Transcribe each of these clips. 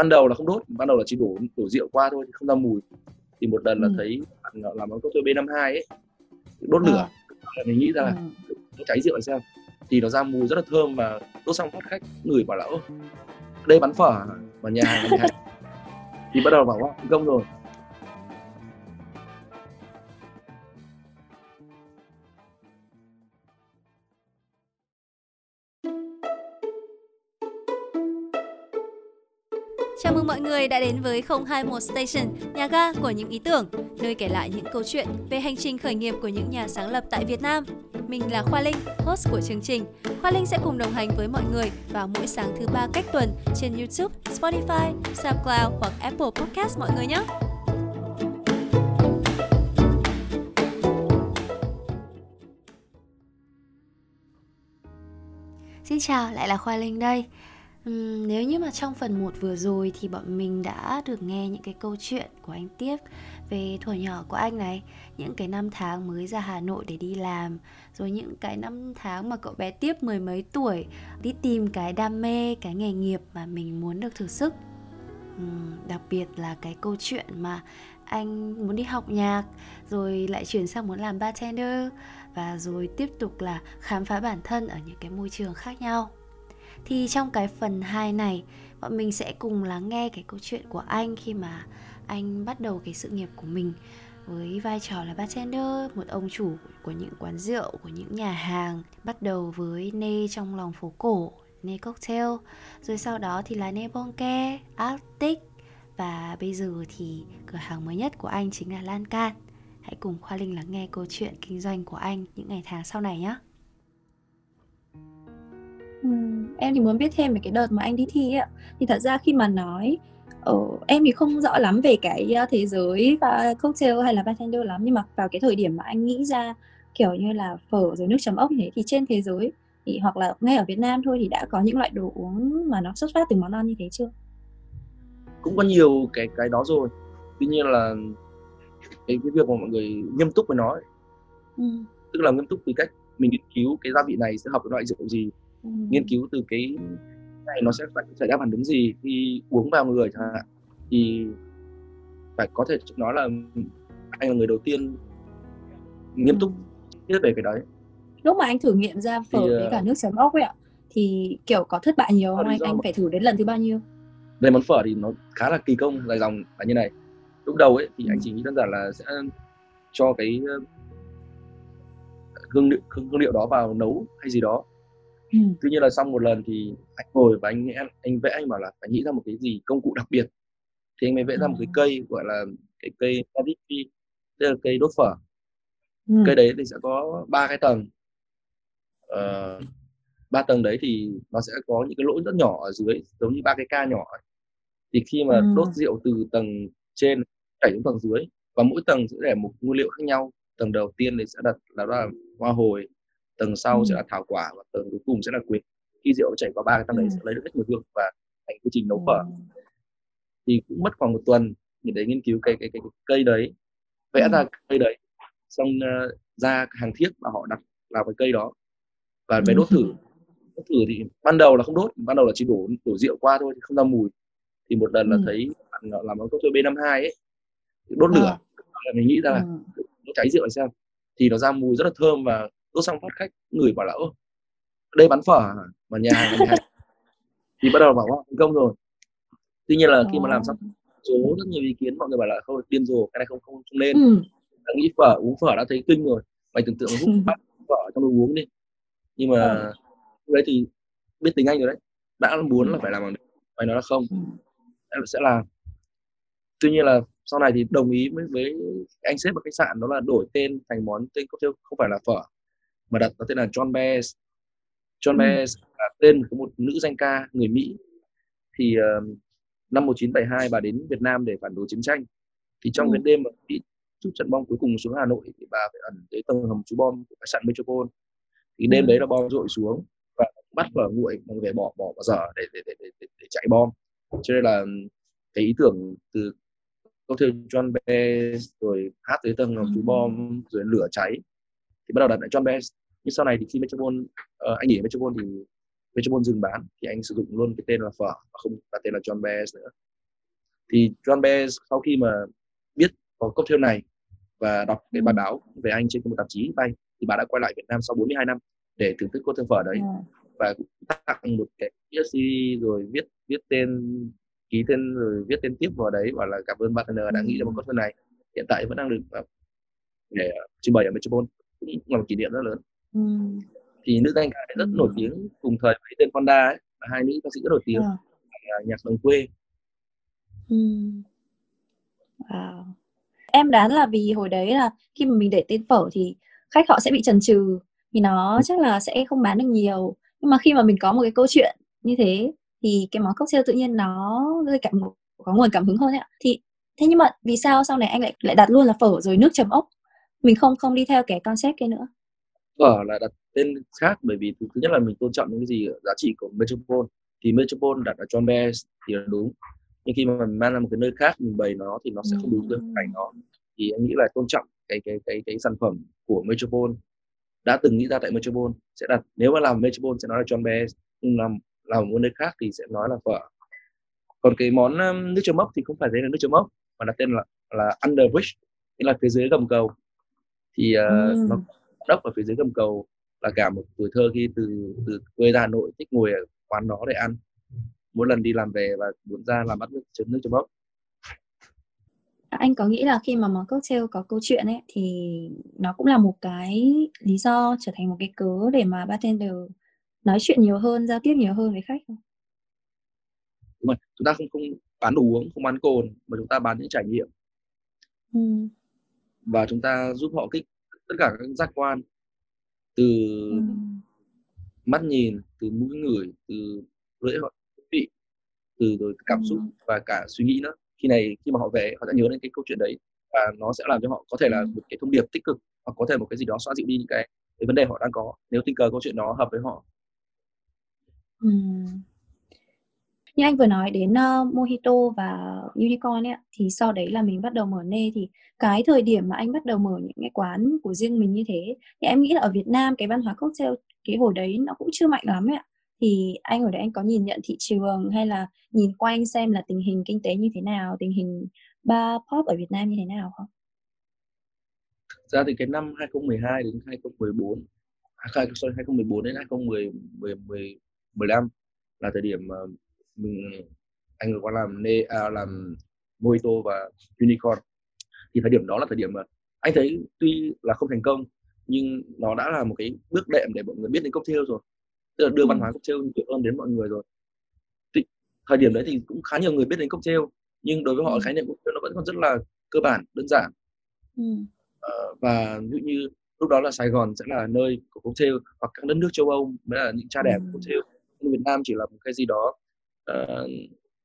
ban đầu là không đốt ban đầu là chỉ đổ đổ rượu qua thôi không ra mùi thì một lần là ừ. thấy bạn làm món cocktail B52 ấy đốt lửa à. mình nghĩ ra là ừ. cháy rượu là sao thì nó ra mùi rất là thơm và đốt xong phát khách người bảo là ơ đây bắn phở mà nhà hàng nhà hàng thì bắt đầu bảo wow công rồi người đã đến với 021 Station, nhà ga của những ý tưởng, nơi kể lại những câu chuyện về hành trình khởi nghiệp của những nhà sáng lập tại Việt Nam. Mình là Khoa Linh, host của chương trình. Khoa Linh sẽ cùng đồng hành với mọi người vào mỗi sáng thứ ba cách tuần trên YouTube, Spotify, SoundCloud hoặc Apple Podcast mọi người nhé. Xin chào, lại là Khoa Linh đây. Uhm, nếu như mà trong phần 1 vừa rồi thì bọn mình đã được nghe những cái câu chuyện của anh Tiếp về thuở nhỏ của anh này, những cái năm tháng mới ra Hà Nội để đi làm, rồi những cái năm tháng mà cậu bé Tiếp mười mấy tuổi đi tìm cái đam mê, cái nghề nghiệp mà mình muốn được thử sức. Uhm, đặc biệt là cái câu chuyện mà anh muốn đi học nhạc rồi lại chuyển sang muốn làm bartender và rồi tiếp tục là khám phá bản thân ở những cái môi trường khác nhau thì trong cái phần 2 này bọn mình sẽ cùng lắng nghe cái câu chuyện của anh khi mà anh bắt đầu cái sự nghiệp của mình với vai trò là bartender, một ông chủ của những quán rượu, của những nhà hàng Bắt đầu với Nê trong lòng phố cổ, Nê Cocktail. Rồi sau đó thì là Nê Bonke, Arctic. Và bây giờ thì cửa hàng mới nhất của anh chính là Lan Can. Hãy cùng Khoa Linh lắng nghe câu chuyện kinh doanh của anh những ngày tháng sau này nhé em thì muốn biết thêm về cái đợt mà anh đi thi ấy thì thật ra khi mà nói ờ, em thì không rõ lắm về cái ờ, thế giới và cocktail hay là bartender lắm nhưng mà vào cái thời điểm mà anh nghĩ ra kiểu như là phở rồi nước chấm ốc thế thì trên thế giới thì hoặc là ngay ở Việt Nam thôi thì đã có những loại đồ uống mà nó xuất phát từ món ăn như thế chưa? Cũng có nhiều cái cái đó rồi. Tuy nhiên là cái cái việc mà mọi người nghiêm túc với nó ấy. Ừ. tức là nghiêm túc từ cách mình nghiên cứu cái gia vị này sẽ hợp với loại rượu gì ừ. nghiên cứu từ cái này nó sẽ phải xảy ra phản ứng gì? Khi uống vào người chẳng hạn thì phải có thể nói là anh là người đầu tiên nghiêm túc biết về cái đấy. Lúc mà anh thử nghiệm ra phở thì, với cả nước chấm ốc ấy ạ thì kiểu có thất bại nhiều không? anh anh phải thử đến lần thứ bao nhiêu? Về món phở thì nó khá là kỳ công dài dòng là như này. Lúc đầu ấy thì anh chỉ nghĩ đơn giản là sẽ cho cái hương liệu, hương liệu đó vào nấu hay gì đó ừ. tuy nhiên là sau một lần thì anh ngồi và anh anh vẽ anh bảo là phải nghĩ ra một cái gì công cụ đặc biệt thì anh mới vẽ ra một cái ừ. cây gọi là cái cây Adipi tức là cây đốt phở ừ. cây đấy thì sẽ có ba cái tầng uh, ba tầng đấy thì nó sẽ có những cái lỗ rất nhỏ ở dưới giống như ba cái ca nhỏ thì khi mà ừ. đốt rượu từ tầng trên chảy xuống tầng dưới và mỗi tầng sẽ để một nguyên liệu khác nhau tầng đầu tiên thì sẽ đặt là, là hoa hồi tầng sau ừ. sẽ là thảo quả và tầng cuối cùng sẽ là quế khi rượu chảy qua ba cái tầng ừ. đấy sẽ lấy được hết mùi hương và thành quy trình nấu phở ừ. thì cũng mất khoảng một tuần để để nghiên cứu cái cái cái, cái cây đấy vẽ ừ. ra cây đấy xong uh, ra hàng thiết mà họ đặt vào cái cây đó và về đốt thử đốt thử thì ban đầu là không đốt ban đầu là chỉ đổ đổ rượu qua thôi thì không ra mùi thì một lần là ừ. thấy bạn làm món cocktail B52 ấy đốt lửa à. mình nghĩ ra là ừ. nó cháy rượu là sao thì nó ra mùi rất là thơm và đốt xong phát khách người bảo là ơ đây bán phở mà nhà hàng thì bắt đầu bảo wow thành công rồi. Tuy nhiên là khi mà làm xong số rất nhiều ý kiến mọi người bảo là không điên rồ cái này không không không nên. Ừ. đã nghĩ phở uống phở đã thấy kinh rồi. Mày tưởng tượng hút bắt phở trong đồ uống đi. Nhưng mà ừ. đấy thì biết tính anh rồi đấy. Đã muốn là phải làm bằng mày nói là không ừ. em sẽ làm. Tuy nhiên là sau này thì đồng ý với, với anh sếp ở khách sạn đó là đổi tên thành món tên cocktail không phải là phở mà đặt nó tên là John Baez. John ừ. Baez là tên của một nữ danh ca người Mỹ. Thì uh, năm 1972 bà đến Việt Nam để phản đối chiến tranh. Thì trong ừ. cái đêm mà bị chút trận bom cuối cùng xuống Hà Nội thì bà phải ẩn tới tầng hầm trú bom của khách sạn Metropole. Thì đêm ừ. đấy là bom rội xuống và bắt vào nguội bằng về bỏ bỏ vào dở để để, để, để, để, để chạy bom. Cho nên là cái ý tưởng từ câu chuyện John Baez rồi hát tới tầng hầm trú bom rồi lửa cháy thì bắt đầu đặt lại John Baez nhưng sau này thì khi Metropole uh, anh nghỉ Metropole thì Metropole dừng bán thì anh sử dụng luôn cái tên là phở và không đặt tên là John Baez nữa. Thì John Bear sau khi mà biết có cocktail này và đọc cái bài báo về anh trên một tạp chí bay thì bà đã quay lại Việt Nam sau 42 năm để thưởng thức cocktail phở đấy. Yeah. và tặng một cái CD rồi viết viết tên ký tên rồi viết tên tiếp vào đấy và là cảm ơn bartender đã nghĩ ra một cocktail này. Hiện tại vẫn đang được để trưng bày ở Metropole cũng là một kỷ niệm rất lớn thì nữ danh ca rất ừ. nổi tiếng cùng thời với tên Fonda ấy là hai nữ ca sĩ rất nổi tiếng à. là nhạc đồng quê ừ. wow. em đoán là vì hồi đấy là khi mà mình để tên phở thì khách họ sẽ bị chần chừ thì nó chắc là sẽ không bán được nhiều nhưng mà khi mà mình có một cái câu chuyện như thế thì cái món cocktail tự nhiên nó gây cảm có nguồn cảm hứng hơn ấy ạ thì thế nhưng mà vì sao sau này anh lại lại đặt luôn là phở rồi nước chấm ốc mình không không đi theo cái concept kia nữa phở là đặt tên khác bởi vì thứ, thứ nhất là mình tôn trọng những cái gì giá trị của Metropole. Thì Metropole đặt ở John Bears thì là đúng. Nhưng khi mà mình mang ra một cái nơi khác mình bày nó thì nó sẽ không đúng với cảnh nó thì anh nghĩ là tôn trọng cái cái cái cái sản phẩm của Metropole. Đã từng nghĩ ra tại Metropole sẽ đặt nếu mà làm Metropole sẽ nói là John Bears nhưng làm làm một nơi khác thì sẽ nói là phở. Còn cái món nước chấm mốc thì không phải tên là nước chấm mốc mà đặt tên là là under bridge nghĩa là phía dưới gầm cầu. Thì uh, ừ. nó đốc ở phía dưới gầm cầu là cả một tuổi thơ khi từ từ quê ra Hà Nội thích ngồi ở quán đó để ăn. Mỗi lần đi làm về và muốn ra làm bắt nước chấm nước chấm mốc anh có nghĩ là khi mà món cocktail có câu chuyện ấy thì nó cũng là một cái lý do trở thành một cái cớ để mà bartender nói chuyện nhiều hơn giao tiếp nhiều hơn với khách không? Đúng rồi chúng ta không không bán đồ uống không bán cồn mà chúng ta bán những trải nghiệm. Ừ. và chúng ta giúp họ kích tất cả các giác quan từ ừ. mắt nhìn từ mũi ngửi từ lưỡi họ vị từ rồi cảm ừ. xúc và cả suy nghĩ nữa khi này khi mà họ về họ sẽ nhớ đến cái câu chuyện đấy và nó sẽ làm cho họ có thể là ừ. một cái thông điệp tích cực hoặc có thể một cái gì đó xoa dịu đi những cái, cái vấn đề họ đang có nếu tình cờ câu chuyện đó hợp với họ Ừm. Như anh vừa nói đến, uh, Mojito và Unicorn ấy thì sau đấy là mình bắt đầu mở nê, thì cái thời điểm mà anh bắt đầu mở những cái quán của riêng mình như thế, thì em nghĩ là ở Việt Nam cái văn hóa cocktail cái hồi đấy nó cũng chưa mạnh lắm ấy ạ. Thì anh hồi đấy anh có nhìn nhận thị trường hay là nhìn quanh xem là tình hình kinh tế như thế nào, tình hình bar pop ở Việt Nam như thế nào không? Thực ra thì cái năm 2012 đến 2014 à, sorry, 2014 đến 2010 10 10 15 là thời điểm mình anh có làm nê à, làm Mojito và Unicorn. Thì thời điểm đó là thời điểm mà anh thấy tuy là không thành công nhưng nó đã là một cái bước đệm để mọi người biết đến cocktail rồi. Tức là đưa văn hóa cocktail nhiều hơn đến mọi người rồi. Thì, thời điểm đấy thì cũng khá nhiều người biết đến cocktail nhưng đối với họ khái niệm cocktail nó vẫn còn rất là cơ bản đơn giản. Ừ. ờ, và ví dụ như lúc đó là Sài Gòn sẽ là nơi của cocktail hoặc các đất nước châu Âu mới là những cha đẻ của cocktail. Việt Nam chỉ là một cái gì đó uh,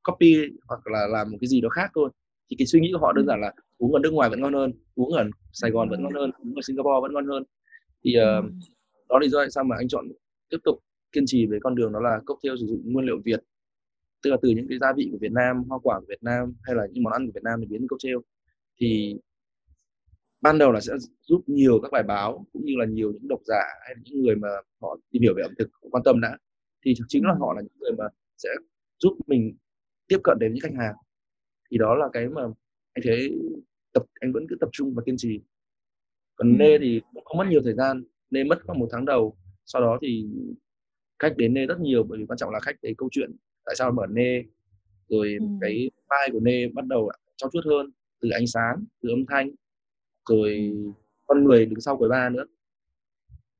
copy hoặc là làm một cái gì đó khác thôi. Thì cái suy nghĩ của họ đơn giản là uống ở nước ngoài vẫn ngon hơn uống ở Sài Gòn vẫn ngon hơn uống ở Singapore vẫn ngon hơn. Thì uh, đó là lý do tại sao mà anh chọn tiếp tục kiên trì với con đường đó là cocktail sử dụng nguyên liệu Việt. Tức là từ những cái gia vị của Việt Nam hoa quả của Việt Nam hay là những món ăn của Việt Nam để biến thành cocktail. Thì ban đầu là sẽ giúp nhiều các bài báo cũng như là nhiều những độc giả hay là những người mà họ tìm hiểu về ẩm thực quan tâm đã. Thì chính là họ là những người mà sẽ giúp mình tiếp cận đến những khách hàng thì đó là cái mà anh thấy tập anh vẫn cứ tập trung và kiên trì còn ừ. nê thì cũng không mất nhiều thời gian nê mất khoảng một tháng đầu sau đó thì khách đến nê rất nhiều bởi vì quan trọng là khách thấy câu chuyện tại sao mở nê rồi ừ. cái vai của nê bắt đầu trau chuốt hơn từ ánh sáng từ âm thanh rồi ừ. con người đứng sau quầy ba nữa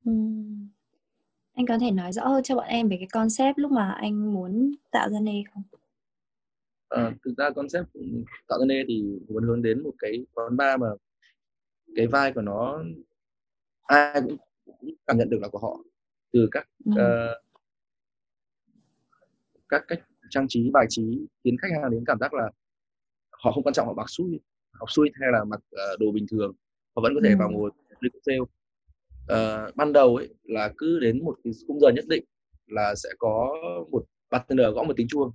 ừ. Anh có thể nói rõ hơn cho bọn em về cái concept lúc mà anh muốn tạo ra nê không? À, thực ra concept tạo ra nê thì muốn hướng đến một cái quán bar mà cái vai của nó ai cũng, cũng cảm nhận được là của họ từ các ừ. uh, các cách trang trí bài trí khiến khách hàng đến cảm giác là họ không quan trọng họ mặc suit học suit hay là mặc uh, đồ bình thường họ vẫn có thể ừ. vào ngồi ly cocktail uh, ban đầu ấy là cứ đến một cái khung giờ nhất định là sẽ có một bartender gõ một tiếng chuông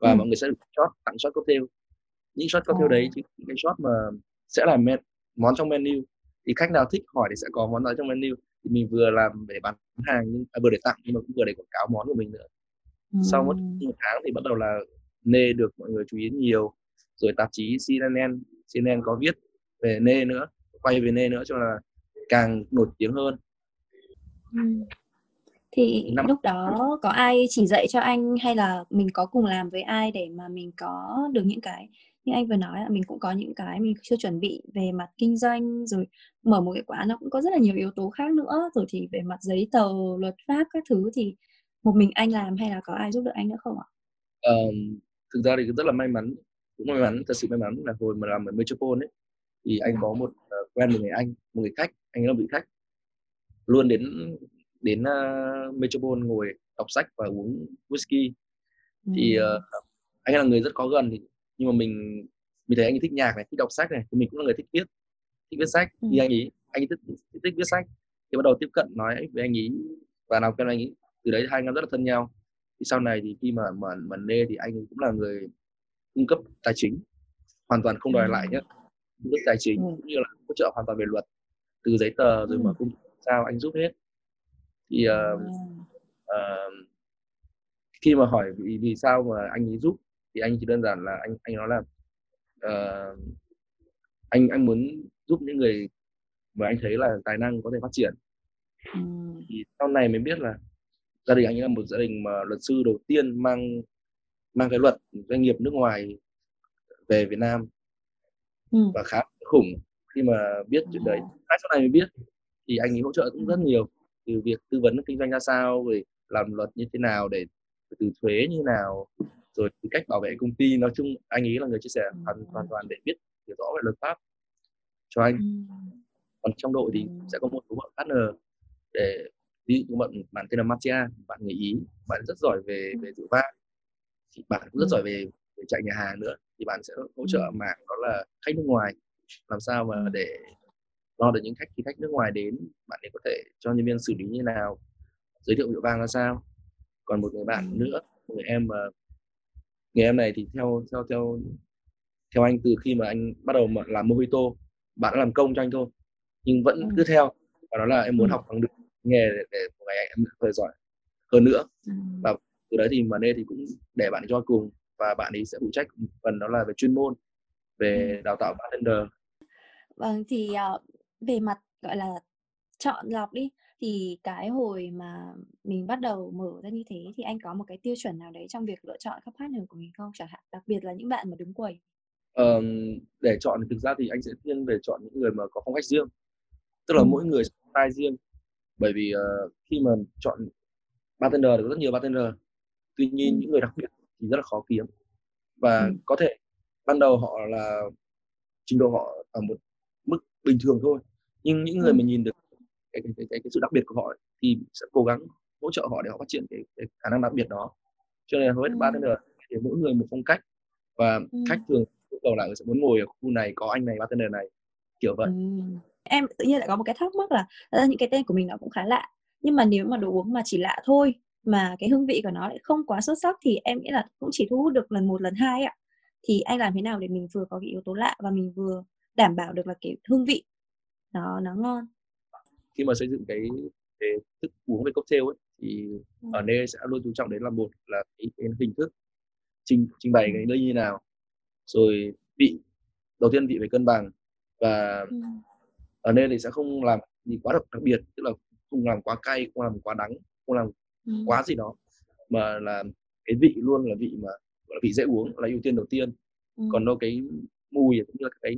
và ừ. mọi người sẽ được shot tặng shot cocktail những shot cocktail oh. đấy thì cái shot mà sẽ là men, món trong menu thì khách nào thích hỏi thì sẽ có món đó trong menu thì mình vừa làm để bán hàng nhưng à, vừa để tặng nhưng mà cũng vừa để quảng cáo món của mình nữa ừ. sau mất một tháng thì bắt đầu là nê được mọi người chú ý nhiều rồi tạp chí CNN CNN có viết về Nê nữa quay về Nê nữa cho là càng nổi tiếng hơn ừ. thì Năm... lúc đó có ai chỉ dạy cho anh hay là mình có cùng làm với ai để mà mình có được những cái như anh vừa nói là mình cũng có những cái mình chưa chuẩn bị về mặt kinh doanh rồi mở một cái quán nó cũng có rất là nhiều yếu tố khác nữa rồi thì về mặt giấy tờ luật pháp các thứ thì một mình anh làm hay là có ai giúp đỡ anh nữa không ạ? Um, thực ra thì rất là may mắn cũng may mắn thật sự may mắn là hồi mà làm ở Metropole ấy thì anh có một uh, quen một người anh một người khách anh ấy là vị khách. Luôn đến đến uh, Metropole ngồi đọc sách và uống whisky. Thì uh, anh ấy là người rất có gần thì nhưng mà mình mình thấy anh ấy thích nhạc này thích đọc sách này thì mình cũng là người thích viết thích viết sách. Ừ. thì anh ấy anh ấy thích, thích, thích viết sách. Thì bắt đầu tiếp cận nói với anh ấy và làm quen anh ấy từ đấy hai anh em rất là thân nhau. Thì sau này thì khi mà mà mà nê thì anh ấy cũng là người cung cấp tài chính hoàn toàn không đòi lại nhé cung cấp tài chính cũng như là hỗ trợ hoàn toàn về luật từ giấy tờ rồi mà cung sao anh giúp hết. Thì uh, uh, khi mà hỏi vì, vì sao mà anh ấy giúp thì anh chỉ đơn giản là anh anh nói là uh, anh anh muốn giúp những người mà anh thấy là tài năng có thể phát triển. Ừ. thì sau này mới biết là gia đình anh là một gia đình mà luật sư đầu tiên mang mang cái luật doanh nghiệp nước ngoài về Việt Nam. Ừ. và khá khủng khi mà biết chuyện đấy mãi sau này mới biết. Thì anh ấy hỗ trợ cũng rất nhiều từ việc tư vấn kinh doanh ra sao rồi làm luật như thế nào để từ thuế như nào rồi từ cách bảo vệ công ty. Nói chung anh ấy là người chia sẻ hoàn hoàn toàn để biết hiểu rõ về luật pháp cho anh. Còn trong đội thì sẽ có một số bạn partner để ví dụ như bạn bạn tên là Matia bạn người ý bạn rất giỏi về về rượu vang. Thì bạn cũng rất giỏi về, về chạy nhà hàng nữa. Thì bạn sẽ hỗ trợ mạng đó là khách nước ngoài làm sao mà để lo được những khách khi khách nước ngoài đến? Bạn ấy có thể cho nhân viên xử lý như nào? Giới thiệu rượu vang ra sao? Còn một người bạn nữa một người em mà người em này thì theo theo theo theo anh từ khi mà anh bắt đầu mà làm mojito bạn đã làm công cho anh thôi nhưng vẫn ừ. cứ theo. Và đó là em muốn ừ. học bằng được nghề để, để một ngày em thời giỏi. Hơn nữa ừ. và từ đấy thì mà nên thì cũng để bạn cho cùng và bạn ấy sẽ phụ trách phần đó là về chuyên môn về ừ. đào tạo bartender vâng thì uh, về mặt gọi là chọn lọc đi thì cái hồi mà mình bắt đầu mở ra như thế thì anh có một cái tiêu chuẩn nào đấy trong việc lựa chọn các partner của mình không? Chẳng hạn đặc biệt là những bạn mà đứng quầy. Ờm, để chọn thì thực ra thì anh sẽ thiên về chọn những người mà có phong cách riêng. Tức là ừ. mỗi người style riêng. Bởi vì uh, khi mà chọn bartender thì có rất nhiều bartender. Tuy nhiên ừ. những người đặc biệt thì rất là khó kiếm. Và ừ. có thể ban đầu họ là trình độ họ ở một mức bình thường thôi. Nhưng những người ừ. mà nhìn được cái cái, cái, cái, cái sự đặc biệt của họ thì sẽ cố gắng hỗ trợ họ để họ phát triển cái, cái khả năng đặc biệt đó cho nên hầu hết ừ. bartender thì mỗi người một phong cách và ừ. khách thường yêu cầu là sẽ muốn ngồi ở khu này có anh này bartender này kiểu vậy ừ. em tự nhiên lại có một cái thắc mắc là những cái tên của mình nó cũng khá lạ nhưng mà nếu mà đồ uống mà chỉ lạ thôi mà cái hương vị của nó lại không quá xuất sắc thì em nghĩ là cũng chỉ thu hút được lần một lần hai ạ thì anh làm thế nào để mình vừa có cái yếu tố lạ và mình vừa đảm bảo được là cái hương vị nó nó ngon khi mà xây dựng cái, cái thức uống về cocktail ấy thì ừ. ở đây sẽ luôn chú trọng đến là một là cái, cái hình thức trình trình bày cái đây như nào rồi vị đầu tiên vị phải cân bằng và ừ. ở đây thì sẽ không làm gì quá đặc, đặc biệt tức là không làm quá cay không làm quá đắng không làm ừ. quá gì đó mà là cái vị luôn là vị mà là vị dễ uống là ưu tiên đầu tiên. Ừ. còn đâu cái mùi cũng như là cái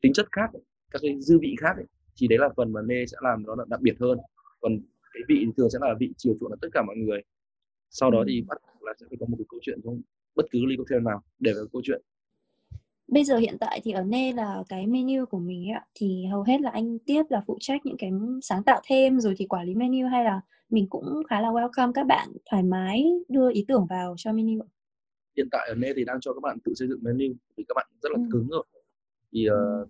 tính chất khác các cái dư vị khác ấy, thì đấy là phần mà nê sẽ làm nó đặc biệt hơn. Còn cái vị thường sẽ là vị chiều chuộng là tất cả mọi người. Sau đó thì bắt là sẽ phải có một cái câu chuyện trong bất cứ ly cocktail nào để có câu chuyện. Bây giờ hiện tại thì ở Nê là cái menu của mình ấy, thì hầu hết là anh tiếp là phụ trách những cái sáng tạo thêm rồi thì quản lý menu hay là mình cũng khá là welcome các bạn thoải mái đưa ý tưởng vào cho menu hiện tại ở Nê thì đang cho các bạn tự xây dựng menu vì các bạn rất là ừ. cứng rồi thì uh,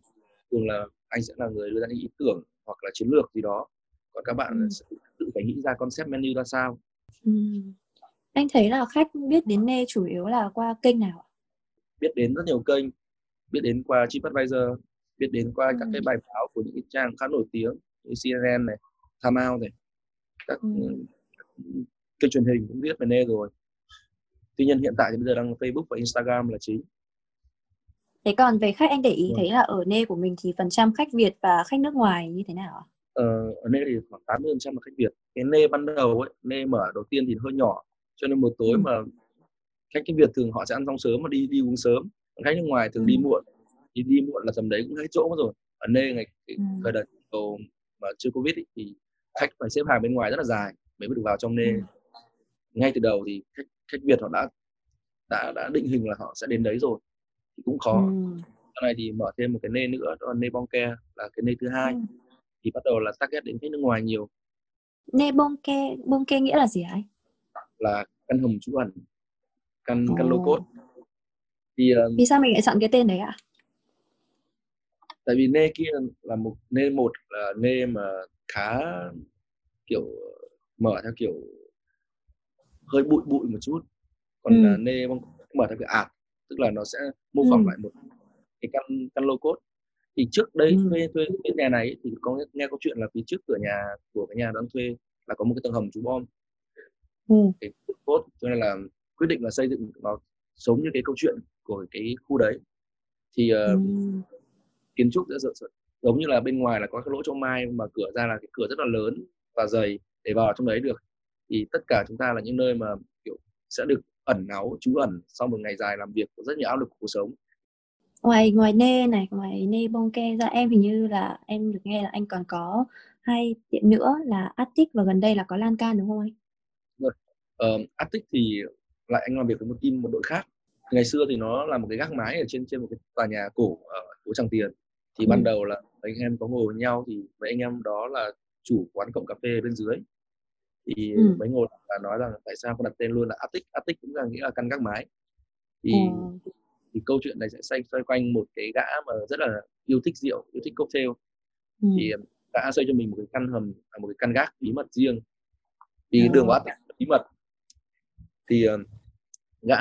thường là anh sẽ là người đưa ra những ý tưởng hoặc là chiến lược gì đó còn các bạn ừ. sẽ tự phải nghĩ ra concept menu ra sao ừ. anh thấy là khách biết đến Nê chủ yếu là qua kênh nào biết đến rất nhiều kênh biết đến qua TripAdvisor biết đến qua ừ. các cái bài báo của những cái trang khá nổi tiếng như CNN này Time Out này các ừ. kênh truyền hình cũng biết về Nê rồi tuy nhiên hiện tại thì bây giờ đang Facebook và Instagram là chính Thế còn về khách anh để ý ừ. thấy là ở nê của mình thì phần trăm khách Việt và khách nước ngoài như thế nào ạ? Ờ, ở nê thì khoảng 80% là khách Việt. Cái nê ban đầu ấy, nê mở đầu tiên thì hơi nhỏ, cho nên một tối ừ. mà khách Việt thường họ sẽ ăn xong sớm mà đi đi uống sớm. Còn khách nước ngoài thường ừ. đi muộn, thì đi muộn là tầm đấy cũng hết chỗ mất rồi. Ở nê ngày ừ. thời đợt đầu mà chưa covid ấy, thì khách phải xếp hàng bên ngoài rất là dài mới được vào trong nê. Ừ. Ngay từ đầu thì khách khách Việt họ đã đã đã định hình là họ sẽ đến đấy rồi thì cũng khó ừ. sau này thì mở thêm một cái nê nữa đó là nê bonke là cái nê thứ hai ừ. thì bắt đầu là target đến khách nước ngoài nhiều nê bonke bonke nghĩa là gì anh là căn hầm trú ẩn căn oh. căn lô cốt thì uh, vì sao mình lại chọn cái tên đấy ạ tại vì nê kia là một nê một là nê mà khá kiểu mở theo kiểu hơi bụi bụi một chút còn ừ. nê bonke mở theo kiểu ạt tức là nó sẽ mô phỏng ừ. lại một cái căn căn lô cốt thì trước đấy ừ. thuê thuê cái nhà này thì có nghe câu chuyện là phía trước cửa nhà của cái nhà đang thuê là có một cái tầng hầm trú bom ừ. cái cốt cho nên là quyết định là xây dựng nó giống như cái câu chuyện của cái khu đấy thì uh, ừ. kiến trúc sẽ giống như là bên ngoài là có cái lỗ trong mai mà cửa ra là cái cửa rất là lớn và dày để vào trong đấy được thì tất cả chúng ta là những nơi mà kiểu sẽ được ẩn náu trú ẩn sau một ngày dài làm việc có rất nhiều áp lực của cuộc sống ngoài ngoài nê này ngoài nê bonke ra em hình như là em được nghe là anh còn có hai tiệm nữa là Attic và gần đây là có Lan Can đúng không anh? Rồi. Uh, Attic thì lại anh làm việc với một team một đội khác. Ngày xưa thì nó là một cái gác mái ở trên trên một cái tòa nhà cổ ở phố Tràng Tiền. Thì ừ. ban đầu là anh em có ngồi với nhau thì mấy anh em đó là chủ quán cộng cà phê bên dưới thì ừ. mấy ngồi là nói rằng tại sao không đặt tên luôn là Attic Attic cũng là nghĩa là căn gác mái thì ừ. thì câu chuyện này sẽ xoay xoay quanh một cái gã mà rất là yêu thích rượu yêu thích cocktail ừ. thì gã xây cho mình một cái căn hầm à, một cái căn gác bí mật riêng vì ừ. đường của Attic bí mật thì uh, gã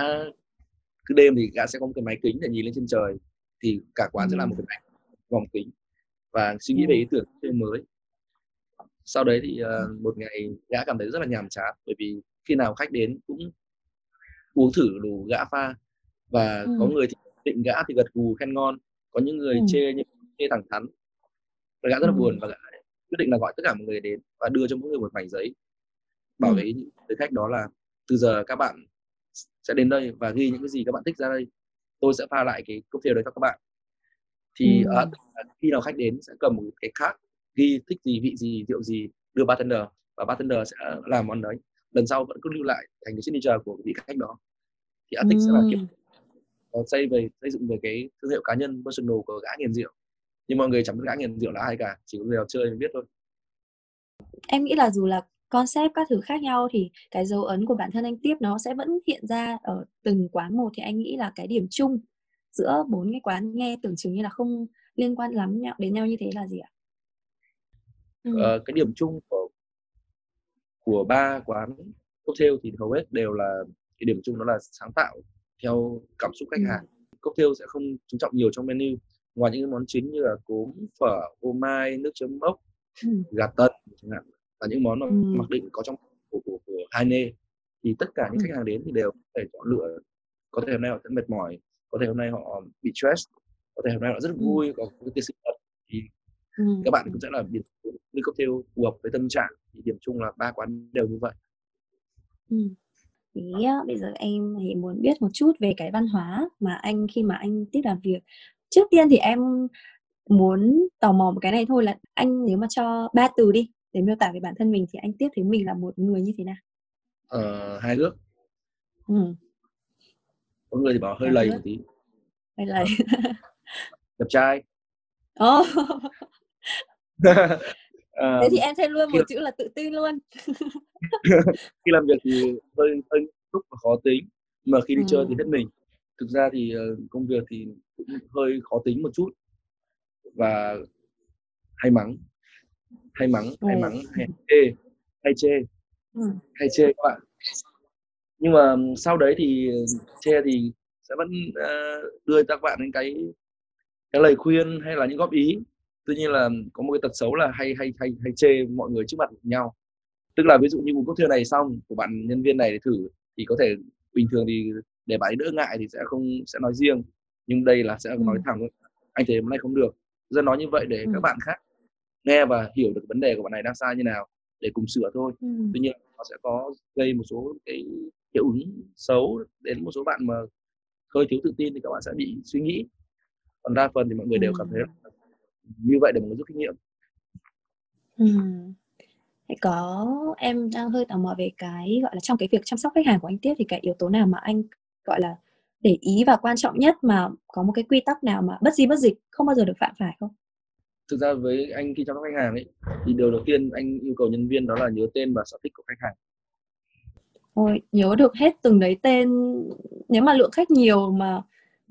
cứ đêm thì gã sẽ có một cái máy kính để nhìn lên trên trời thì cả quán ừ. sẽ là một cái máy vòng kính và suy nghĩ về ý tưởng mới sau đấy thì uh, một ngày gã cảm thấy rất là nhàm chán bởi vì khi nào khách đến cũng uống thử đủ gã pha và ừ. có người thì định gã thì gật gù khen ngon có những người ừ. chê những chê thẳng thắn và gã rất là ừ. buồn và gã quyết định là gọi tất cả mọi người đến và đưa cho mỗi người một mảnh giấy bảo ừ. với với khách đó là từ giờ các bạn sẽ đến đây và ghi những cái gì các bạn thích ra đây tôi sẽ pha lại cái cocktail đấy cho các bạn thì ừ. uh, khi nào khách đến sẽ cầm một cái khác ghi thích gì vị gì rượu gì đưa bartender và bartender sẽ làm món đấy. Lần sau vẫn cứ lưu lại thành cái signature của vị khách đó. Thì Attic ừ. sẽ là kiểu xây về xây dựng về cái thương hiệu cá nhân personal của gã nghiền rượu. Nhưng mọi người chẳng biết gã nghiền rượu là ai cả chỉ có người nào chơi mới biết thôi. Em nghĩ là dù là concept các thứ khác nhau thì cái dấu ấn của bản thân anh tiếp nó sẽ vẫn hiện ra ở từng quán một. Thì anh nghĩ là cái điểm chung giữa bốn cái quán nghe tưởng chừng như là không liên quan lắm đến nhau như thế là gì ạ? Ừ. uh, cái điểm chung của của ba quán cocktail thì hầu hết đều là cái điểm chung đó là sáng tạo theo cảm xúc khách ừ. hàng cocktail sẽ không chú trọng nhiều trong menu ngoài những món chính như là cốm phở ô mai nước chấm mốc ừ. gà tần chẳng hạn và những món mà ừ. mặc định có trong của, của, của hai nê thì tất cả những ừ. khách hàng đến thì đều có thể chọn lựa có thể hôm nay họ sẽ mệt mỏi có thể hôm nay họ bị stress có thể hôm nay họ rất ừ. vui có cái sinh nhật thì ừ. các bạn cũng sẽ là biệt ly cocktail phù hợp với tâm trạng thì điểm chung là ba quán đều như vậy ừ. Thế bây giờ em thì muốn biết một chút về cái văn hóa mà anh khi mà anh tiếp làm việc. Trước tiên thì em muốn tò mò một cái này thôi là anh nếu mà cho ba từ đi để miêu tả về bản thân mình thì anh tiếp thấy mình là một người như thế nào? Ờ, hai ước. Ừ. Có người thì bảo hơi lầy một tí. Hơi lầy. Đẹp trai. Oh. À, thế thì em thêm luôn một chữ là tự tin luôn khi làm việc thì hơi hơi lúc và khó tính mà khi đi ừ. chơi thì hết mình thực ra thì uh, công việc thì cũng hơi khó tính một chút và hay mắng hay mắng ừ. hay mắng hay chê hay chê ừ. hay chê các bạn nhưng mà sau đấy thì chê thì sẽ vẫn uh, đưa các bạn những cái cái lời khuyên hay là những góp ý tuy nhiên là có một cái tật xấu là hay hay hay hay chê mọi người trước mặt nhau tức là ví dụ như cốc này xong của bạn nhân viên này để thử thì có thể bình thường thì để bạn ấy đỡ ngại thì sẽ không sẽ nói riêng nhưng đây là sẽ ừ. nói thẳng anh thấy hôm nay không được dân nói như vậy để ừ. các bạn khác nghe và hiểu được vấn đề của bạn này đang sai như nào để cùng sửa thôi ừ. tuy nhiên nó sẽ có gây một số cái hiệu ứng xấu đến một số bạn mà hơi thiếu tự tin thì các bạn sẽ bị suy nghĩ còn đa phần thì mọi người đều cảm thấy như vậy để người rút kinh nghiệm ừ. có em đang hơi tò mò về cái gọi là trong cái việc chăm sóc khách hàng của anh tiếp thì cái yếu tố nào mà anh gọi là để ý và quan trọng nhất mà có một cái quy tắc nào mà bất di bất dịch không bao giờ được phạm phải không? Thực ra với anh khi chăm sóc khách hàng ấy thì điều đầu tiên anh yêu cầu nhân viên đó là nhớ tên và sở thích của khách hàng. Ôi, nhớ được hết từng đấy tên nếu mà lượng khách nhiều mà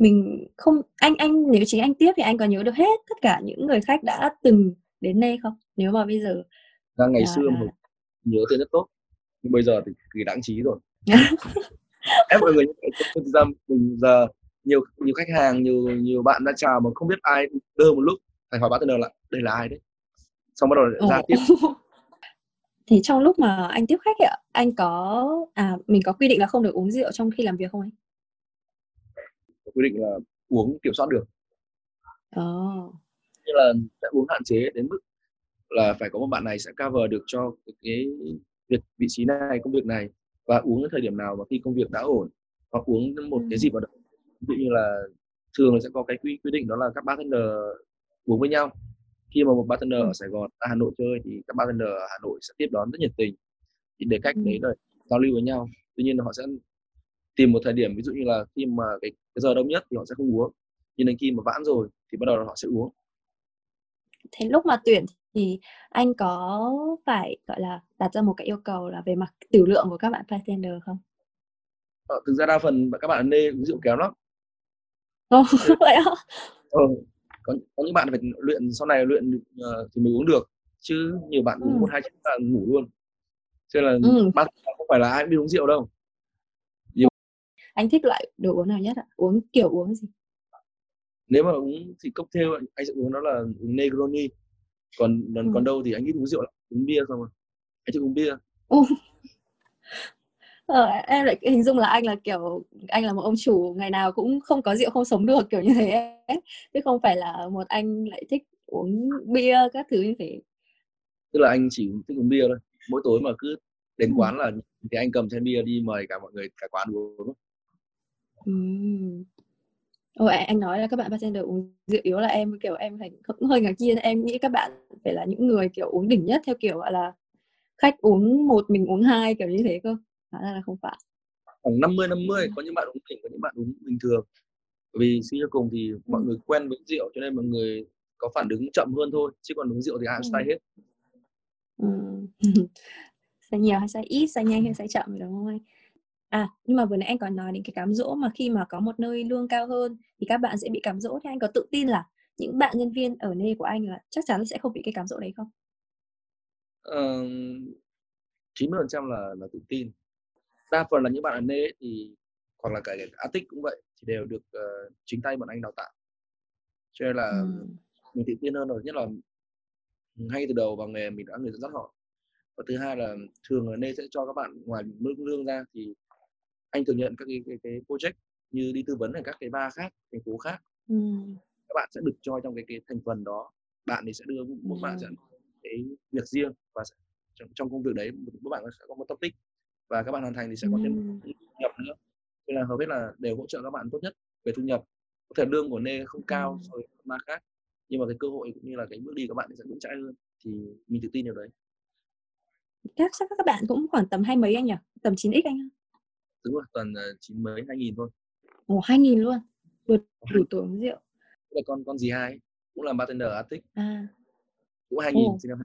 mình không anh anh nếu chính anh tiếp thì anh có nhớ được hết tất cả những người khách đã từng đến đây không? Nếu mà bây giờ ra ngày à... xưa mình nhớ tên rất tốt. Nhưng bây giờ thì kỳ đáng trí rồi. Em mọi người thực ra mình giờ nhiều nhiều khách hàng nhiều nhiều bạn đã chào mà không biết ai đơ một lúc phải hỏi bartender là đây là ai đấy? Xong bắt đầu ra tiếp. Thì trong lúc mà anh tiếp khách ạ anh có à mình có quy định là không được uống rượu trong khi làm việc không anh quy định là uống kiểm soát được. Oh. như là sẽ uống hạn chế đến mức là phải có một bạn này sẽ cover được cho cái, việc vị trí này công việc này và uống ở thời điểm nào mà khi công việc đã ổn hoặc uống một cái dịp vào đó. Ví dụ như là thường sẽ có cái quy quy định đó là các bartender uống với nhau. Khi mà một bartender ở Sài Gòn ở Hà Nội chơi thì các bartender ở Hà Nội sẽ tiếp đón rất nhiệt tình. Thì để cách đấy là giao lưu với nhau. Tuy nhiên là họ sẽ tìm một thời điểm ví dụ như là khi mà cái, cái giờ đông nhất thì họ sẽ không uống nhưng đến khi mà vãn rồi thì bắt đầu là họ sẽ uống thế lúc mà tuyển thì anh có phải gọi là đặt ra một cái yêu cầu là về mặt tiểu lượng của các bạn bartender không? Ờ, thực ra đa phần các bạn nê uống rượu kéo lắm. Ồ, vậy á? Ờ, có, có những bạn phải luyện sau này luyện uh, thì mới uống được chứ nhiều bạn uống ừ. một hai chén là ngủ luôn cho nên là ừ. bác không phải là ai đi uống rượu đâu. Anh thích loại đồ uống nào nhất ạ uống kiểu uống gì nếu mà uống thì cocktail anh sẽ uống đó là uống Negroni còn còn, ừ. còn đâu thì anh ít uống rượu lắm uống bia xong rồi anh chỉ uống bia ừ. ờ, em lại hình dung là anh là kiểu anh là một ông chủ ngày nào cũng không có rượu không sống được kiểu như thế ấy. chứ không phải là một anh lại thích uống bia các thứ như thế tức là anh chỉ thích uống bia thôi mỗi tối mà cứ đến ừ. quán là thì anh cầm chai bia đi mời cả mọi người cả quán uống ừ. Ôi, anh nói là các bạn bartender uống rượu yếu là em kiểu em phải cũng hơi ngạc nhiên. Em nghĩ các bạn phải là những người kiểu uống đỉnh nhất theo kiểu gọi là khách uống một mình uống hai kiểu như thế cơ. Hóa ra là không phải. Khoảng 50 50 có những bạn uống đỉnh có những bạn uống bình thường. Vì suy cho cùng thì mọi người quen với rượu cho nên mọi người có phản ứng chậm hơn thôi chứ còn uống rượu thì ai cũng say hết. Ừ. say nhiều hay say ít say nhanh hay say chậm đúng không anh À, nhưng mà vừa nãy anh có nói đến cái cám dỗ mà khi mà có một nơi lương cao hơn thì các bạn sẽ bị cám dỗ thì anh có tự tin là những bạn nhân viên ở nơi của anh là chắc chắn sẽ không bị cái cám dỗ đấy không? Ờ, 90% là là tự tin. Đa phần là những bạn ở nơi thì hoặc là cả cái Arctic cũng vậy thì đều được uh, chính tay bọn anh đào tạo. Cho nên là ừ. mình tự tin hơn rồi, nhất là ngay từ đầu vào nghề mình đã người dẫn dắt họ. Và thứ hai là thường ở nơi sẽ cho các bạn ngoài mức lương ra thì anh thường nhận các cái, cái, cái project như đi tư vấn ở các cái ba khác thành phố khác. Ừ. các bạn sẽ được cho trong cái cái thành phần đó. Bạn thì sẽ đưa mỗi ừ. bạn sẽ cái việc riêng và sẽ, trong, trong công việc đấy mỗi bạn sẽ có một topic và các bạn hoàn thành thì sẽ có thêm thu nhập nữa. Nên là hầu hết là đều hỗ trợ các bạn tốt nhất về thu nhập. Có thể lương của nê không cao ừ. so với ba khác nhưng mà cái cơ hội cũng như là cái bước đi của bạn sẽ vững chãi hơn thì mình tự tin điều đấy. Các chắc các bạn cũng khoảng tầm hai mấy anh nhỉ? Tầm 9x anh đúng rồi toàn chín mấy? Hai nghìn thôi. Ồ hai nghìn luôn. Vượt đủ tuổi uống rượu. Là con con gì hai? Cũng là bartender Arctic à. Cũng hai nghìn sinh năm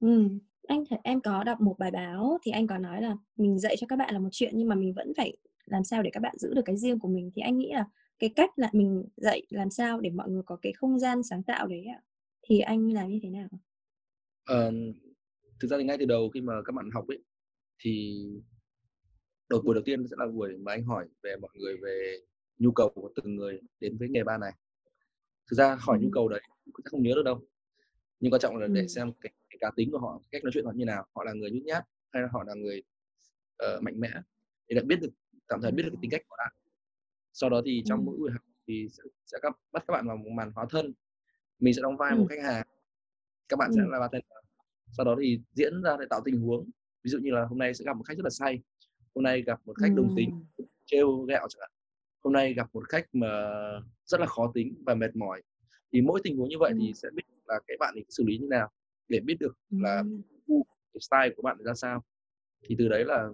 ừ. Anh thấy em có đọc một bài báo thì anh có nói là mình dạy cho các bạn là một chuyện nhưng mà mình vẫn phải làm sao để các bạn giữ được cái riêng của mình. Thì anh nghĩ là cái cách là mình dạy làm sao để mọi người có cái không gian sáng tạo đấy ạ. Thì anh làm như thế nào? Ờ, thực ra thì ngay từ đầu khi mà các bạn học ấy thì đầu buổi đầu tiên sẽ là buổi mà anh hỏi về mọi người về nhu cầu của từng người đến với nghề ba này. Thực ra hỏi nhu cầu đấy cũng sẽ không nhớ được đâu. Nhưng quan trọng là để xem cái, cái cá tính của họ cách nói chuyện họ như nào. Họ là người nhút nhát hay là họ là người uh, mạnh mẽ để đã biết được tạm thời biết được cái tính cách của bạn. Sau đó thì trong mỗi buổi học thì sẽ, sẽ các, bắt các bạn vào một màn hóa thân. Mình sẽ đóng vai một khách hàng các bạn sẽ là bartender. Sau đó thì diễn ra để tạo tình huống. Ví dụ như là hôm nay sẽ gặp một khách rất là say hôm nay gặp một khách đồng tính trêu ghẹo chẳng hạn. Hôm nay gặp một khách mà rất là khó tính và mệt mỏi. Thì mỗi tình huống như vậy thì sẽ biết là cái bạn ấy xử lý như nào để biết được là cái style của bạn ra sao. Thì từ đấy là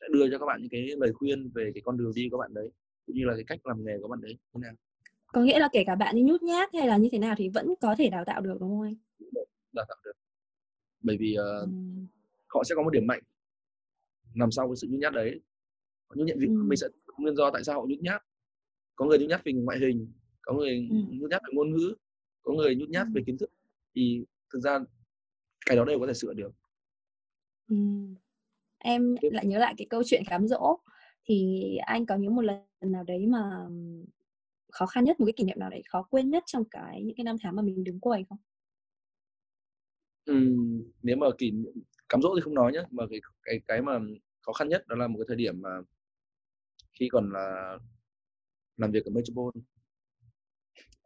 sẽ đưa cho các bạn những cái lời khuyên về cái con đường đi của bạn đấy cũng như là cái cách làm nghề của bạn đấy như nào. Có nghĩa là kể cả bạn đi nhút nhát hay là như thế nào thì vẫn có thể đào tạo được đúng không anh? Đào tạo được. Bởi vì uh, ừ. họ sẽ có một điểm mạnh nằm sau cái sự nhút nhát đấy nhút nhát vì ừ. mình sẽ nguyên do tại sao họ nhút nhát có người nhút nhát về ngoại hình có người ừ. nhút nhát về ngôn ngữ có người nhút nhát ừ. về kiến thức thì thực ra cái đó đều có thể sửa được ừ. em lại nhớ lại cái câu chuyện cám dỗ thì anh có nhớ một lần nào đấy mà khó khăn nhất một cái kỷ niệm nào đấy khó quên nhất trong cái những cái năm tháng mà mình đứng quầy không? Ừ, nếu mà kỷ niệm cám dỗ thì không nói nhé mà cái cái cái mà khó khăn nhất đó là một cái thời điểm mà khi còn là làm việc ở Metropole.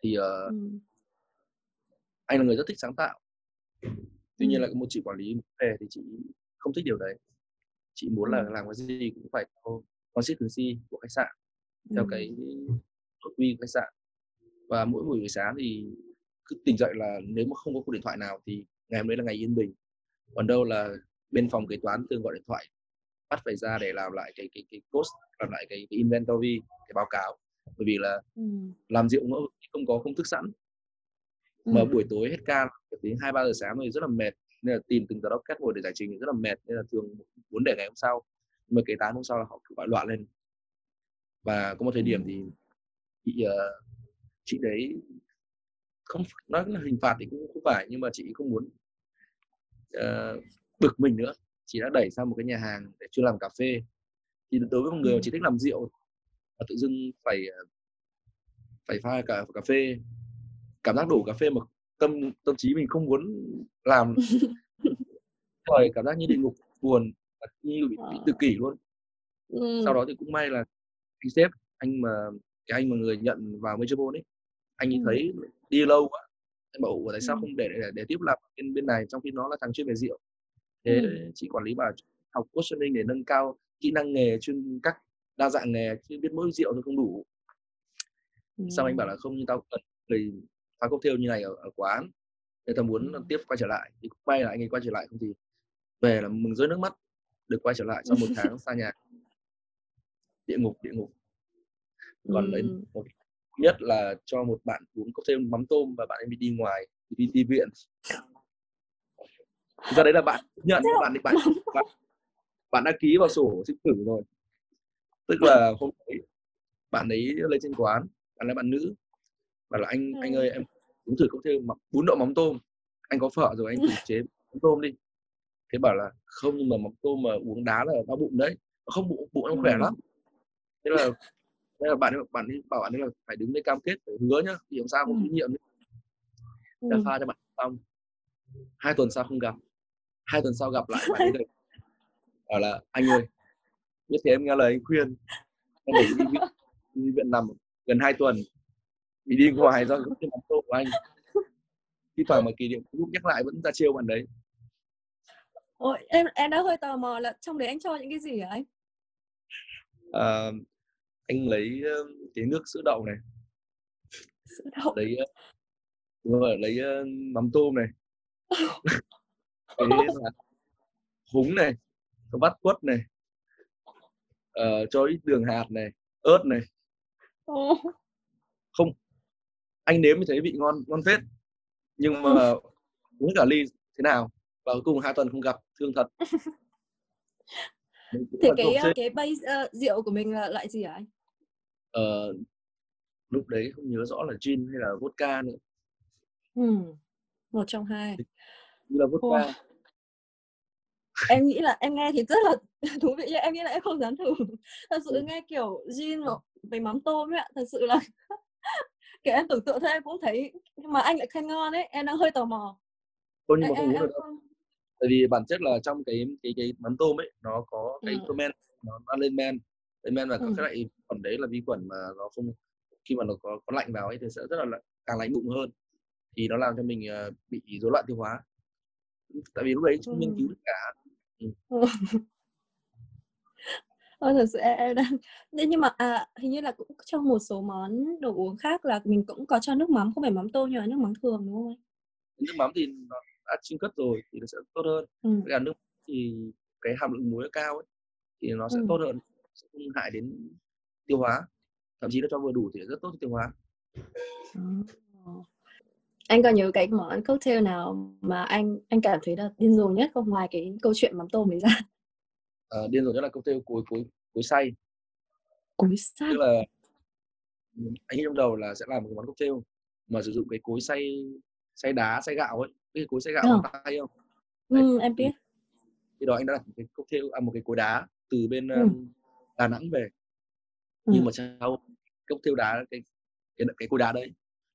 Thì uh, ừ. anh là người rất thích sáng tạo. Tuy ừ. nhiên là một chị quản lý về thì chị không thích điều đấy. Chị muốn là làm cái gì cũng phải theo consistency của khách sạn theo cái nội quy khách sạn. Và mỗi buổi sáng thì cứ tỉnh dậy là nếu mà không có cuộc điện thoại nào thì ngày hôm đấy là ngày yên bình. Còn đâu là bên phòng kế toán thường gọi điện thoại bắt phải ra để làm lại cái cái cái cost làm lại cái, cái inventory cái báo cáo. Bởi vì là ừ. làm rượu ngẫu không có công thức sẵn. Ừ. mà buổi tối hết ca đến hai ba giờ sáng rồi rất là mệt. Nên là tìm từng giờ đó cắt ngồi để giải trình rất là mệt. Nên là thường muốn để ngày hôm sau. Nhưng mà kế toán hôm sau là họ gọi loạn lên. Và có một thời điểm thì chị uh, chị đấy không nói là hình phạt thì cũng không phải nhưng mà chị không muốn uh, bực mình nữa chị đã đẩy sang một cái nhà hàng để chuyên làm cà phê. Thì đối với một người mà chỉ thích làm rượu và tự dưng phải ờ, phải pha cả cà phê cảm giác đổ cà phê mà tâm tâm trí mình không muốn làm. Rồi cảm giác như địa ngục buồn như bị, bị tự kỷ luôn. Ừ. sau đó thì cũng may là anh sếp anh mà cái anh mà người nhận vào Metropole ấy anh ấy ừ. thấy đi lâu quá anh bảo tại sao ừ. không để, để để tiếp làm bên bên này? Trong khi nó là thằng chuyên về rượu thế ừ. chị quản lý bảo học positioning để nâng cao kỹ năng nghề chuyên các đa dạng nghề chứ biết mỗi rượu thôi không đủ. Ừ. xong anh bảo là không như tao cần người pha cocktail như này ở, ở quán. Nên tao muốn tiếp quay trở lại. Thì cũng may là anh ấy quay trở lại không thì về là mừng rơi nước mắt được quay trở lại sau một tháng xa nhà. Địa ngục địa ngục. Còn ừ. đấy một nhất là cho một bạn uống cocktail mắm tôm và bạn ấy bị đi ngoài đi đi viện ra đấy là bạn nhận bạn bạn bạn bạn đã ký vào sổ sinh tử rồi. Tức là hôm đấy bạn ấy lên trên quán bạn là bạn nữ. Và là anh ừ. anh ơi em uống thử cocktail bún đậu mắm tôm. Anh có phở rồi anh thử chế mắm tôm đi. Thế bảo là không nhưng mà mắm tôm mà uống đá là đau bụng đấy. Không bụng bụng em khỏe lắm. Thế là thế là bạn ấy bạn ấy bảo bạn ấy là phải đứng lên cam kết phải hứa nhá thì làm sao có kinh nghiệm đã pha cho bạn xong. Hai tuần sau không gặp hai tuần sau gặp lại bạn ấy bảo là anh ơi biết thế em nghe lời anh khuyên. Em để đi viện, đi viện nằm gần hai tuần. Bị đi ngoài do cái mắm tôm của anh. Khi thoảng mà kỷ niệm lúc nhắc lại vẫn ra chiêu bạn đấy. Ôi, em em đã hơi tò mò là trong đấy anh cho những cái gì hả anh? À, anh lấy cái nước sữa đậu này, Sữa đậu. lấy đúng rồi, lấy mắm tôm này, cái là húng này, bát quất này, ờ, cho ít đường hạt này, ớt này. Không, anh nếm thì thấy vị ngon ngon phết, nhưng mà uống cả ly thế nào? và cuối cùng hai tuần không gặp thương thật thì cái ờ, cái base uh, rượu của mình là loại gì hả anh? Ờ, lúc đấy không nhớ rõ là gin hay là vodka nữa. Ừ, một trong hai. Như là vodka. Oh. em nghĩ là em nghe thì rất là thú vị nhưng em nghĩ là em không dám thử. Thật sự ừ. nghe kiểu gin với mắm tôm ấy ạ, thật sự là kiểu em tưởng tượng thôi em cũng thấy nhưng mà anh lại khen ngon ấy, em đang hơi tò mò. Thôi nhưng mà không uống được tại vì bản chất là trong cái cái cái mắm tôm ấy nó có cái ừ. men nó ăn lên men lên men và các ừ. loại phần khuẩn đấy là vi khuẩn mà nó không khi mà nó có có lạnh vào ấy thì sẽ rất là càng lạnh bụng hơn thì nó làm cho mình uh, bị rối loạn tiêu hóa tại vì lúc đấy không nghiên cứu được cả ừ. Ờ, thật sự em đang nhưng nhưng mà à, hình như là cũng trong một số món đồ uống khác là mình cũng có cho nước mắm không phải mắm tôm nhưng mà nước mắm thường đúng không anh? nước mắm thì nó đã chiên cất rồi thì nó sẽ tốt hơn ừ. với nước thì cái hàm lượng muối cao ấy thì nó sẽ ừ. tốt hơn sẽ không hại đến tiêu hóa thậm chí là cho vừa đủ thì rất tốt cho tiêu hóa ừ. Anh có nhớ cái món cocktail nào mà anh anh cảm thấy là điên rồ nhất không? Ngoài cái câu chuyện mắm tôm ấy ra. À, điên rồ nhất là cocktail cối cối cối xay cối xay tức là anh nghĩ trong đầu là sẽ làm một món cocktail mà sử dụng cái cối xay xay đá xay gạo ấy. Cái cối xay gạo ờ. bằng tay không? Ừ, em biết. Khi đó anh đã đặt một cái cocktail à, một cái cối đá từ bên ừ. um, Đà Nẵng về. Ừ. nhưng mà sau cocktail đá cái cái cái cối đá đấy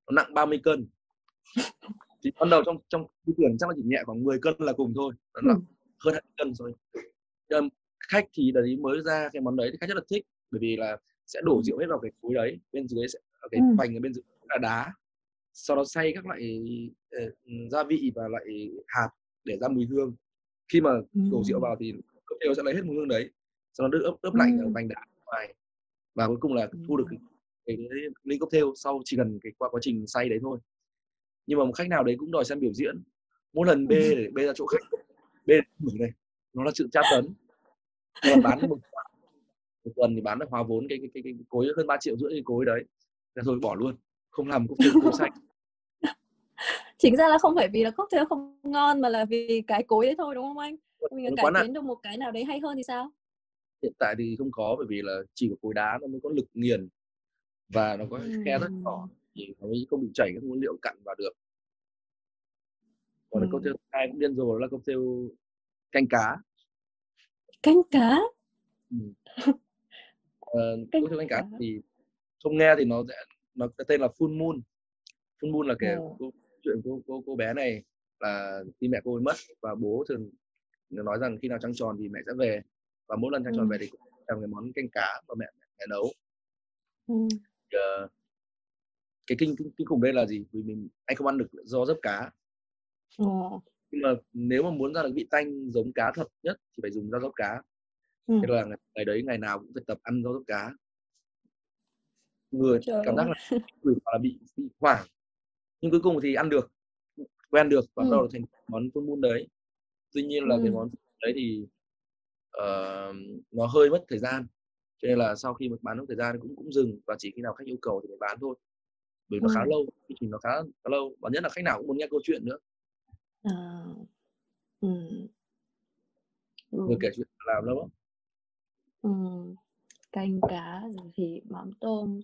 nó nặng 30 cân thì ban đầu trong trong tư tưởng chắc là chỉ nhẹ khoảng 10 cân là cùng thôi nó nặng ừ. hơn 20 cân rồi. Um, khách thì đấy mới ra cái món đấy thì khách rất là thích bởi vì là sẽ đổ rượu hết vào cái cối đấy bên dưới sẽ cái ừ. ở bên dưới là đá sau đó xay các loại uh, gia vị và loại hạt để ra mùi hương. Khi mà đổ rượu vào thì cocktail sẽ lấy hết mùi hương đấy sau đó được ướp ướp lạnh ở vành đá ngoài. Và cuối cùng là thu được cái, cái, cái ly cocktail sau chỉ cần cái qua quá trình xay đấy thôi nhưng mà một khách nào đấy cũng đòi xem biểu diễn. Mỗi lần bê để bê ra chỗ khách bê này nó là sự tra tấn. Mà bán một, một tuần thì bán được hòa vốn cái cái cái, cái, cối hơn 3 triệu rưỡi cái cối đấy. Là thôi bỏ luôn. Không làm cocktail cối xanh chính ra là không phải vì là cocktail không ngon mà là vì cái cối đấy thôi đúng không anh? Mình cải tiến được một cái nào đấy hay hơn thì sao? Hiện tại thì không có bởi vì là chỉ có cối đá nó mới có lực nghiền và nó có khe rất nhỏ thì nó mới không bị chảy các nguyên liệu cặn vào được còn ừ. cocktail hai cũng điên rồi là cocktail canh cá canh cá ừ. uh, canh cocktail canh cá thì không nghe thì nó sẽ nó tên là full moon full moon là cái ừ chuyện cô cô cô bé này là khi mẹ cô ấy mất và bố thường nói rằng khi nào trăng tròn thì mẹ sẽ về và mỗi lần trăng ừ. tròn về thì cũng làm cái món canh cá mà mẹ mẹ, nấu ừ. thì, uh, cái kinh, kinh kinh khủng đây là gì? Vì mình anh không ăn được do dấp cá. Ừ. nhưng mà nếu mà muốn ra được vị tanh giống cá thật nhất thì phải dùng rau dốc cá. Ừ. thế là ngày đấy ngày nào cũng phải tập ăn rau dốc cá. Người Trời cảm giác là, là bị bị hoảng. Nhưng cuối cùng thì ăn được quen được và bắt đầu thành món full moon đấy. Tuy nhiên là ừ. cái món đấy thì uh, nó hơi mất thời gian. Cho nên là sau khi mà bán mất thời gian cũng cũng dừng và chỉ khi nào khách yêu cầu thì mới bán thôi bởi nó ừ. khá lâu quy trình nó khá, khá lâu và nhất là khách nào cũng muốn nghe câu chuyện nữa. À. ừ. người kể chuyện làm lâu lắm ừ canh cá rồi thì mắm tôm.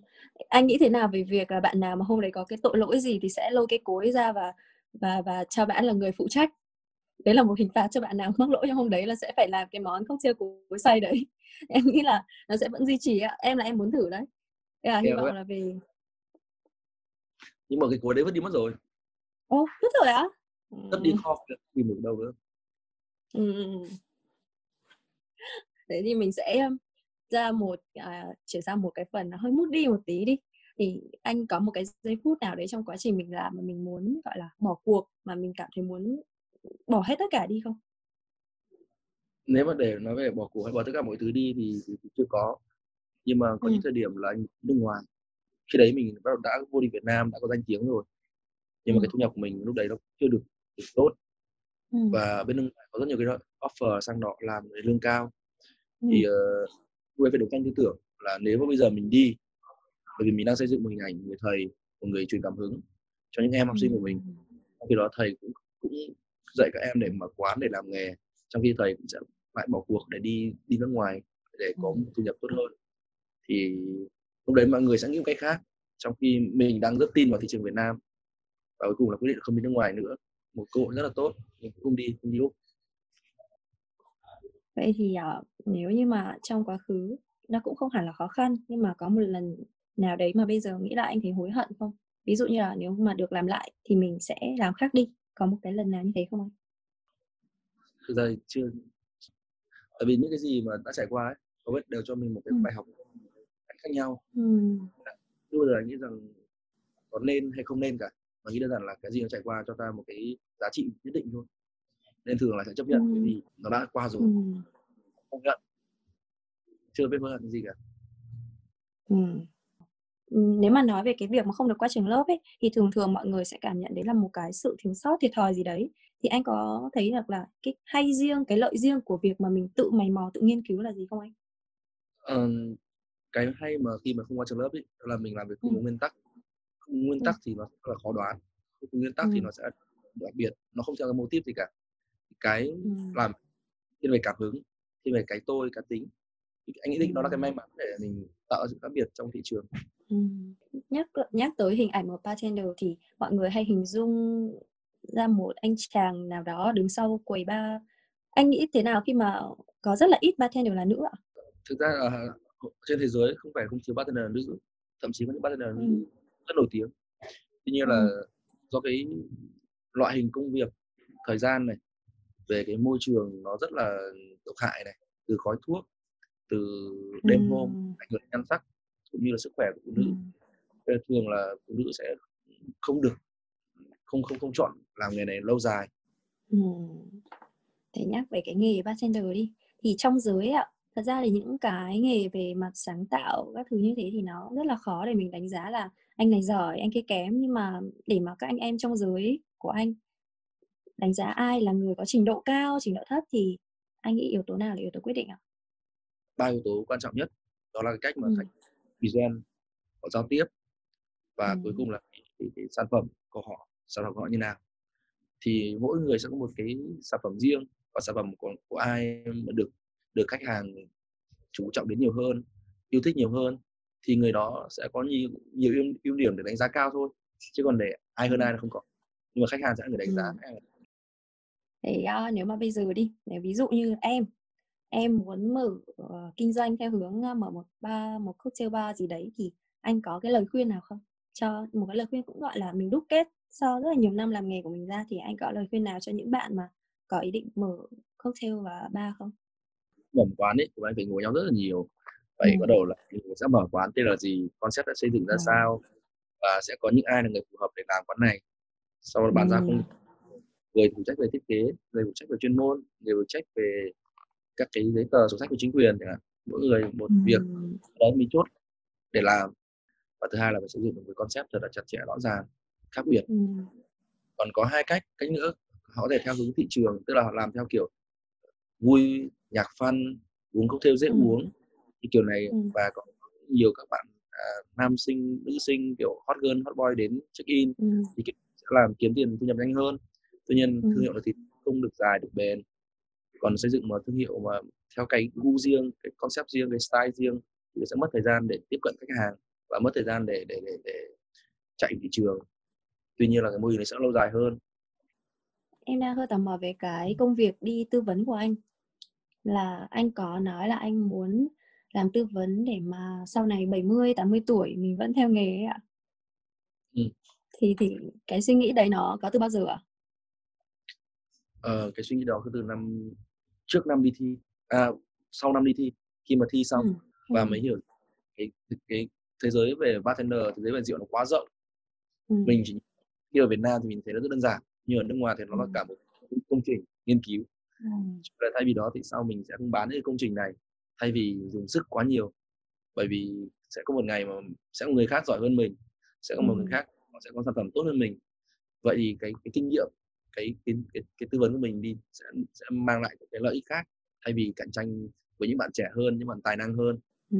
Anh nghĩ thế nào về việc là bạn nào mà hôm đấy có cái tội lỗi gì thì sẽ lôi cái cối ra và và và cho bạn là người phụ trách? Đấy là một hình phạt cho bạn nào mắc lỗi trong hôm đấy là sẽ phải làm cái món không chia cối xay đấy. Em nghĩ là nó sẽ vẫn duy trì em là em muốn thử đấy. Là hy vọng là vì nhưng mà cái cối đấy vứt đi mất rồi. Ồ vứt rồi á vứt đi kho tìm được đâu nữa. Ừ. thế thì mình sẽ ra một à, chuyển sang một cái phần nó hơi mút đi một tí đi. Thì anh có một cái giây phút nào đấy trong quá trình mình làm mà mình muốn gọi là bỏ cuộc mà mình cảm thấy muốn bỏ hết tất cả đi không? Nếu mà để nói về bỏ cuộc hay bỏ tất cả mọi thứ đi thì, thì, thì chưa có. Nhưng mà có ừ. những thời điểm là anh nước ngoài khi đấy mình bắt đầu đã vô địch Việt Nam đã có danh tiếng rồi. Nhưng ừ. mà cái thu nhập của mình lúc đấy nó chưa được, được tốt. Ừ. và bên nước ngoài có rất nhiều cái offer sang đó làm lương cao. Ừ. thì uh, lúc phải đấu tranh tư tưởng là nếu mà bây giờ mình đi bởi vì mình đang xây dựng một hình ảnh người thầy một người truyền cảm hứng cho những em học sinh của mình. Khi đó thầy cũng cũng dạy các em để mở quán để làm nghề. Trong khi thầy cũng sẽ lại bỏ cuộc để đi đi nước ngoài để có một thu nhập tốt hơn. Thì lúc đấy mọi người sẽ nghĩ một cách khác. Trong khi mình đang rất tin vào thị trường Việt Nam và cuối cùng là quyết định không đi nước ngoài nữa. Một cơ hội rất là tốt nhưng cũng không đi không đi úc. Vậy thì uh, nếu như mà trong quá khứ nó cũng không hẳn là khó khăn nhưng mà có một lần nào đấy mà bây giờ nghĩ lại anh thấy hối hận không? Ví dụ như là nếu mà được làm lại thì mình sẽ làm khác đi. Có một cái lần nào như thế không anh? Thực ra chưa. Tại vì những cái gì mà đã trải qua ấy hầu hết đều cho mình một cái ừ. bài học khác nhau ừ. Chứ bây giờ nghĩ rằng có nên hay không nên cả mà nghĩ đơn giản là cái gì nó trải qua cho ta một cái giá trị nhất định thôi nên thường là sẽ chấp nhận ừ. cái gì nó đã qua rồi Ừ. không nhận chưa biết hận gì cả Ừ. Ừ, Nếu mà nói về cái việc mà không được qua trường lớp ấy thì thường thường mọi người sẽ cảm nhận đấy là một cái sự thiếu sót thiệt thòi gì đấy thì anh có thấy được là cái hay riêng cái lợi riêng của việc mà mình tự mày mò tự nghiên cứu là gì không anh? Ờ, cái hay mà khi mà không qua trường lớp ấy đó là mình làm việc không Ừ. có nguyên tắc không nguyên Ừ. tắc thì nó rất là khó đoán không có nguyên tắc thì Ừ. nó sẽ đặc biệt nó không theo cái mô típ gì cả cái làm thiên về cảm hứng thiên về cái tôi cá tính Thì anh nghĩ định nó là cái may mắn để mình tạo sự khác biệt trong thị trường Ừ. Nhắc nhắc tới hình ảnh một bartender thì mọi người hay hình dung ra một anh chàng nào đó đứng sau quầy bar. Anh nghĩ thế nào khi mà có rất là ít bartender là nữ ạ? thực ra là trên thế giới không phải không thiếu bartender nữ thậm chí có những bartender Ừ. nữ rất nổi tiếng tuy nhiên là Ừ. do cái loại hình công việc thời gian này về cái môi trường nó rất là độc hại này từ khói thuốc từ đêm hôm Ừ. ảnh hưởng nhan sắc cũng như là sức khỏe của phụ Ừ. nữ thường là phụ nữ sẽ không được không không không chọn làm nghề này lâu dài Ừ. Thế nhắc về cái nghề bartender đi thì trong giới ạ thật ra thì những cái nghề về mặt sáng tạo các thứ như thế thì nó rất là khó để mình đánh giá là anh này giỏi anh kia kém nhưng mà để mà các anh em trong giới của anh đánh giá ai là người có trình độ cao trình độ thấp thì anh nghĩ yếu tố nào là yếu tố quyết định ạ ba yếu tố quan trọng nhất đó là cái cách mà Ừ. khách present họ giao tiếp và Ừ. cuối cùng là cái, cái, cái sản phẩm của họ sản phẩm của họ như nào thì mỗi người sẽ có một cái sản phẩm riêng và sản phẩm của, của ai mà được được khách hàng chú trọng đến nhiều hơn yêu thích nhiều hơn thì người đó sẽ có nhiều nhiều ưu, ưu điểm để đánh giá cao thôi chứ còn để ai hơn ai là không có nhưng mà khách hàng sẽ là người đánh Ừ. giá Thế à, nếu mà bây giờ đi, nếu ví dụ như em em muốn mở ờ, kinh doanh theo hướng ờ, mở một bar, một cocktail bar gì đấy thì anh có cái lời khuyên nào không? Cho một cái lời khuyên cũng gọi là mình đúc kết sau rất là nhiều năm làm nghề của mình ra thì anh có lời khuyên nào cho những bạn mà có ý định mở cocktail và bar không? Mở quán ấy thì anh phải ngồi nhau rất là nhiều vậy Ừ. bắt đầu là mình sẽ mở quán tên là gì concept đã xây dựng ra Ừ. sao và sẽ có những ai là người phù hợp để làm quán này sau đó ra Ừ. công người phụ trách về thiết kế người phụ trách về chuyên môn người phụ trách về các cái giấy tờ sổ sách của chính quyền chẳng hạn mỗi người một việc Ừ. đó mình chốt để làm và thứ hai là phải xây dựng được một concept thật là chặt chẽ rõ ràng khác biệt Ừ. còn có hai cách cách nữa họ có thể theo hướng thị trường tức là họ làm theo kiểu vui nhạc fun uống cocktail dễ Ừ. uống thì kiểu này Ừ. và có nhiều các bạn à, nam sinh nữ sinh kiểu hot girl hot boy đến check in Ừ. thì sẽ làm kiếm tiền thu nhập nhanh hơn tuy nhiên Ừ. thương hiệu thì không được dài được bền còn xây dựng một thương hiệu mà theo cái gu riêng cái concept riêng cái style riêng thì sẽ mất thời gian để tiếp cận khách hàng và mất thời gian để để để, để chạy thị trường tuy nhiên là cái mô hình này sẽ lâu dài hơn Em đang hơi tò mò về cái công việc đi tư vấn của anh là anh có nói là anh muốn làm tư vấn để mà sau này 70, 80 tuổi mình vẫn theo nghề ấy ạ. Ừ. Thì thì cái suy nghĩ đấy nó có từ bao giờ ạ? Ờ, cái suy nghĩ đó cứ từ năm trước năm đi thi à, sau năm đi thi khi mà thi xong Ừ. và Ừ. mới hiểu cái cái thế giới về bartender thế giới về rượu nó quá rộng Ừ. mình chỉ khi ở Việt Nam thì mình thấy nó rất đơn giản nhưng ở nước ngoài thì nó là Ừ. cả một công trình nghiên cứu Và thay vì đó thì sao mình sẽ không bán cái công trình này thay vì dùng sức quá nhiều. Bởi vì sẽ có một ngày mà sẽ có người khác giỏi hơn mình sẽ có một người khác họ sẽ có sản phẩm tốt hơn mình. Vậy thì cái cái kinh nghiệm cái cái cái, cái tư vấn của mình đi sẽ sẽ mang lại cái lợi ích khác thay vì cạnh tranh với những bạn trẻ hơn những bạn tài năng hơn. Ừ.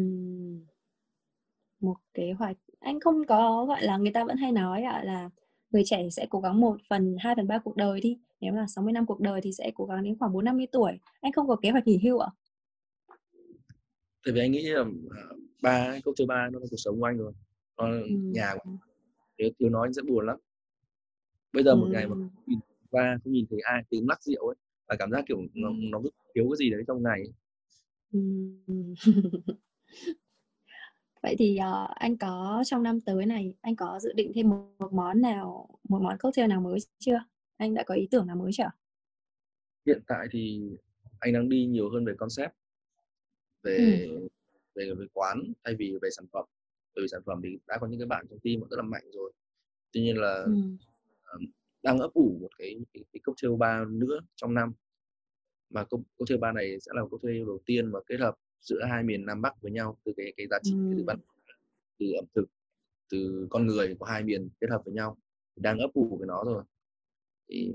Một kế hoạch. Anh không có gọi là người ta vẫn hay nói ạ là người trẻ sẽ cố gắng một phần hai phần ba cuộc đời đi nếu là 60 năm cuộc đời thì sẽ cố gắng đến khoảng 4 50 tuổi anh không có kế hoạch nghỉ hưu ạ tại vì anh nghĩ là à, ba câu thứ ba nó là cuộc sống của anh rồi là Ừ. nhà của anh. nếu thiếu nó anh sẽ buồn lắm bây giờ một ngày mà Ừ. nhìn qua không nhìn thấy ai tiếng lắc rượu ấy là cảm giác kiểu nó, Ừ. nó thiếu cái gì đấy trong ngày ấy. Ừ. Vậy thì ờ, anh có trong năm tới này anh có dự định thêm một, một món nào một món cocktail nào mới chưa? Anh đã có ý tưởng nào mới chưa? hiện tại thì anh đang đi nhiều hơn về concept về về về quán thay vì về sản phẩm bởi vì sản phẩm thì đã có những cái bạn trong team rất là mạnh rồi tuy nhiên là ừ. đang ấp ủ một cái, cái, cái cocktail bar nữa trong năm mà cocktail bar này sẽ là cocktail đầu tiên mà kết hợp giữa hai miền Nam Bắc với nhau từ cái cái giá trị ừ. từ văn từ ẩm thực từ con người của hai miền kết hợp với nhau đang ấp ủ với nó rồi thì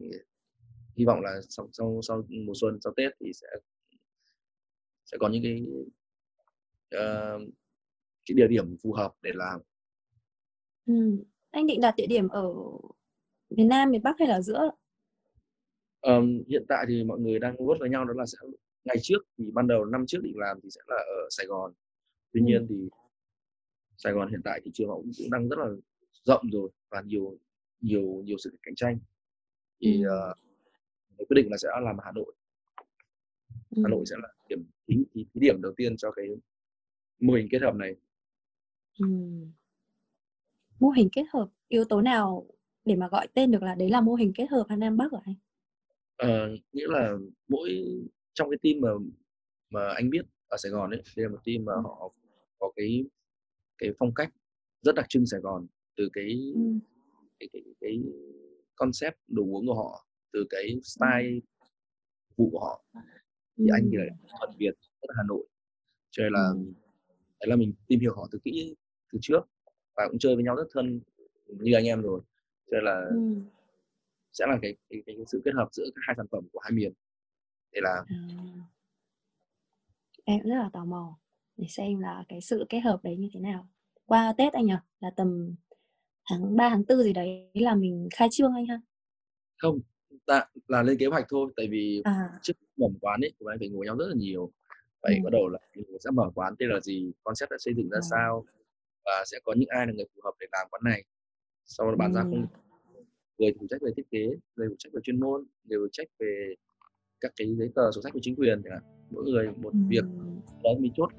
hy vọng là sau sau sau mùa xuân sau Tết thì sẽ sẽ có những cái uh, cái địa điểm phù hợp để làm. Ừ. Anh định đặt địa điểm ở miền Nam, miền Bắc hay là giữa? Um, hiện tại thì mọi người đang vote với nhau đó là sẽ ngày trước thì ban đầu năm trước định làm thì sẽ là ở Sài Gòn. Tuy ừ. nhiên thì Sài Gòn hiện tại thị trường họ cũng, cũng đang rất là rộng rồi và nhiều nhiều nhiều sự cạnh tranh. Thì ừ. uh, quyết định là sẽ làm Hà Nội. Ừ. Hà Nội sẽ là điểm thí, thí, thí điểm đầu tiên cho cái mô hình kết hợp này Ừm. Mô hình kết hợp, yếu tố nào để mà gọi tên được là đấy là mô hình kết hợp Hà Nam Bắc hả anh? Ờ, nghĩa là mỗi trong cái team mà mà anh biết ở Sài Gòn ấy, đây là một team mà họ có cái cái phong cách rất đặc trưng Sài Gòn, từ cái Ừm. cái cái cái concept đồ uống của họ, từ cái Ừm. style vụ của họ. Thì anh thì lại thuần Việt, rất là Hà Nội. Cho nên là đấy là mình tìm hiểu họ từ kỹ từ trước và cũng chơi với nhau rất thân như anh em rồi cho nên là ừ. sẽ là cái, cái, cái sự kết hợp giữa các hai sản phẩm của hai miền để làm à. em rất là tò mò để xem là cái sự kết hợp đấy như thế nào qua Tết anh nhỉ là tầm tháng 3 tháng 4 gì đấy là mình khai trương anh ha không ta là lên kế hoạch thôi tại vì à. trước mở quán ấy chúng anh phải ngồi nhau rất là nhiều vậy ừ. bắt đầu là mình sẽ mở quán tên là gì concept đã xây dựng ra à. sao và sẽ có những ai là người phù hợp để làm quán này sau đó bàn ra không người phụ trách về thiết kế người phụ trách về chuyên môn người phụ trách về các cái giấy tờ sổ sách của chính quyền chẳng mỗi người một ừ. việc đó mình chốt.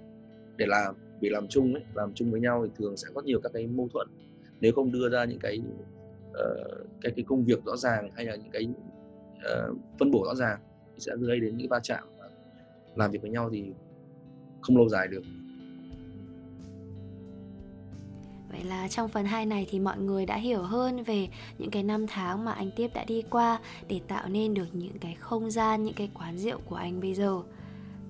Để làm vì làm chung ấy làm chung với nhau thì thường sẽ có nhiều các cái mâu thuẫn. Nếu không đưa ra những cái uh, cái cái công việc rõ ràng hay là những cái uh, phân bổ rõ ràng thì sẽ gây đến những va chạm làm việc với nhau thì không lâu dài được Vậy là trong phần 2 này thì mọi người đã hiểu hơn về những cái năm tháng mà anh Tiếp đã đi qua để tạo nên được những cái không gian, những cái quán rượu của anh bây giờ.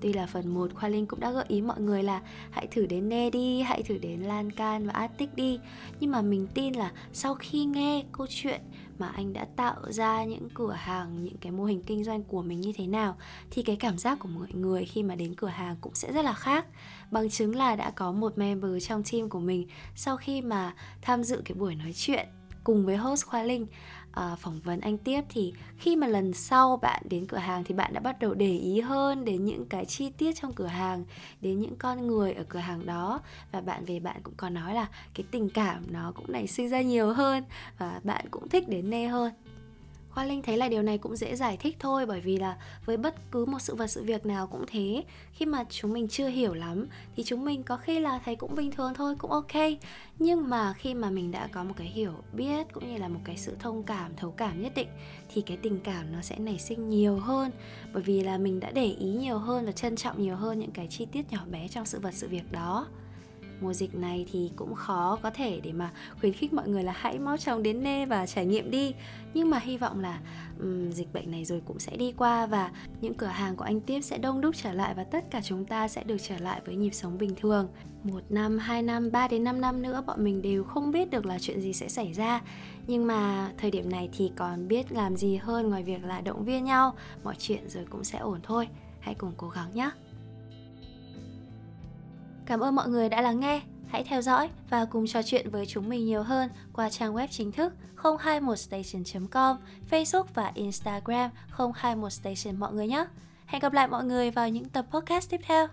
Tuy là phần 1 Khoa Linh cũng đã gợi ý mọi người là hãy thử đến Nê đi, hãy thử đến Lan Can và attic đi Nhưng mà mình tin là sau khi nghe câu chuyện mà anh đã tạo ra những cửa hàng, những cái mô hình kinh doanh của mình như thế nào Thì cái cảm giác của mọi người khi mà đến cửa hàng cũng sẽ rất là khác. Bằng chứng là đã có một member trong team của mình sau khi mà tham dự cái buổi nói chuyện cùng với host Khoa Linh uh, phỏng vấn anh tiếp thì khi mà lần sau bạn đến cửa hàng thì bạn đã bắt đầu để ý hơn đến những cái chi tiết trong cửa hàng đến những con người ở cửa hàng đó. Và bạn về bạn cũng có nói là cái tình cảm nó cũng nảy sinh ra nhiều hơn và bạn cũng thích đến nê hơn. Hoa Linh thấy là điều này cũng dễ giải thích thôi bởi vì là với bất cứ một sự vật sự việc nào cũng thế. Khi mà chúng mình chưa hiểu lắm thì chúng mình có khi là thấy cũng bình thường thôi, cũng ok. Nhưng mà khi mà mình đã có một cái hiểu biết cũng như là một cái sự thông cảm, thấu cảm nhất định Thì cái tình cảm nó sẽ nảy sinh nhiều hơn. Bởi vì là mình đã để ý nhiều hơn và trân trọng nhiều hơn những cái chi tiết nhỏ bé trong sự vật sự việc đó mùa dịch này thì cũng khó có thể để mà khuyến khích mọi người là hãy mau chóng đến nê và trải nghiệm đi. Nhưng mà hy vọng là um, dịch bệnh này rồi cũng sẽ đi qua và những cửa hàng của anh tiếp sẽ đông đúc trở lại và tất cả chúng ta sẽ được trở lại với nhịp sống bình thường. Một năm, hai năm, ba đến năm năm nữa bọn mình đều không biết được là chuyện gì sẽ xảy ra. Nhưng mà thời điểm này thì còn biết làm gì hơn ngoài việc là động viên nhau. Mọi chuyện rồi cũng sẽ ổn thôi. Hãy cùng cố gắng nhé Cảm ơn mọi người đã lắng nghe. Hãy theo dõi và cùng trò chuyện với chúng mình nhiều hơn qua trang web chính thức 021station.com, Facebook và Instagram 021station mọi người nhé. Hẹn gặp lại mọi người vào những tập podcast tiếp theo.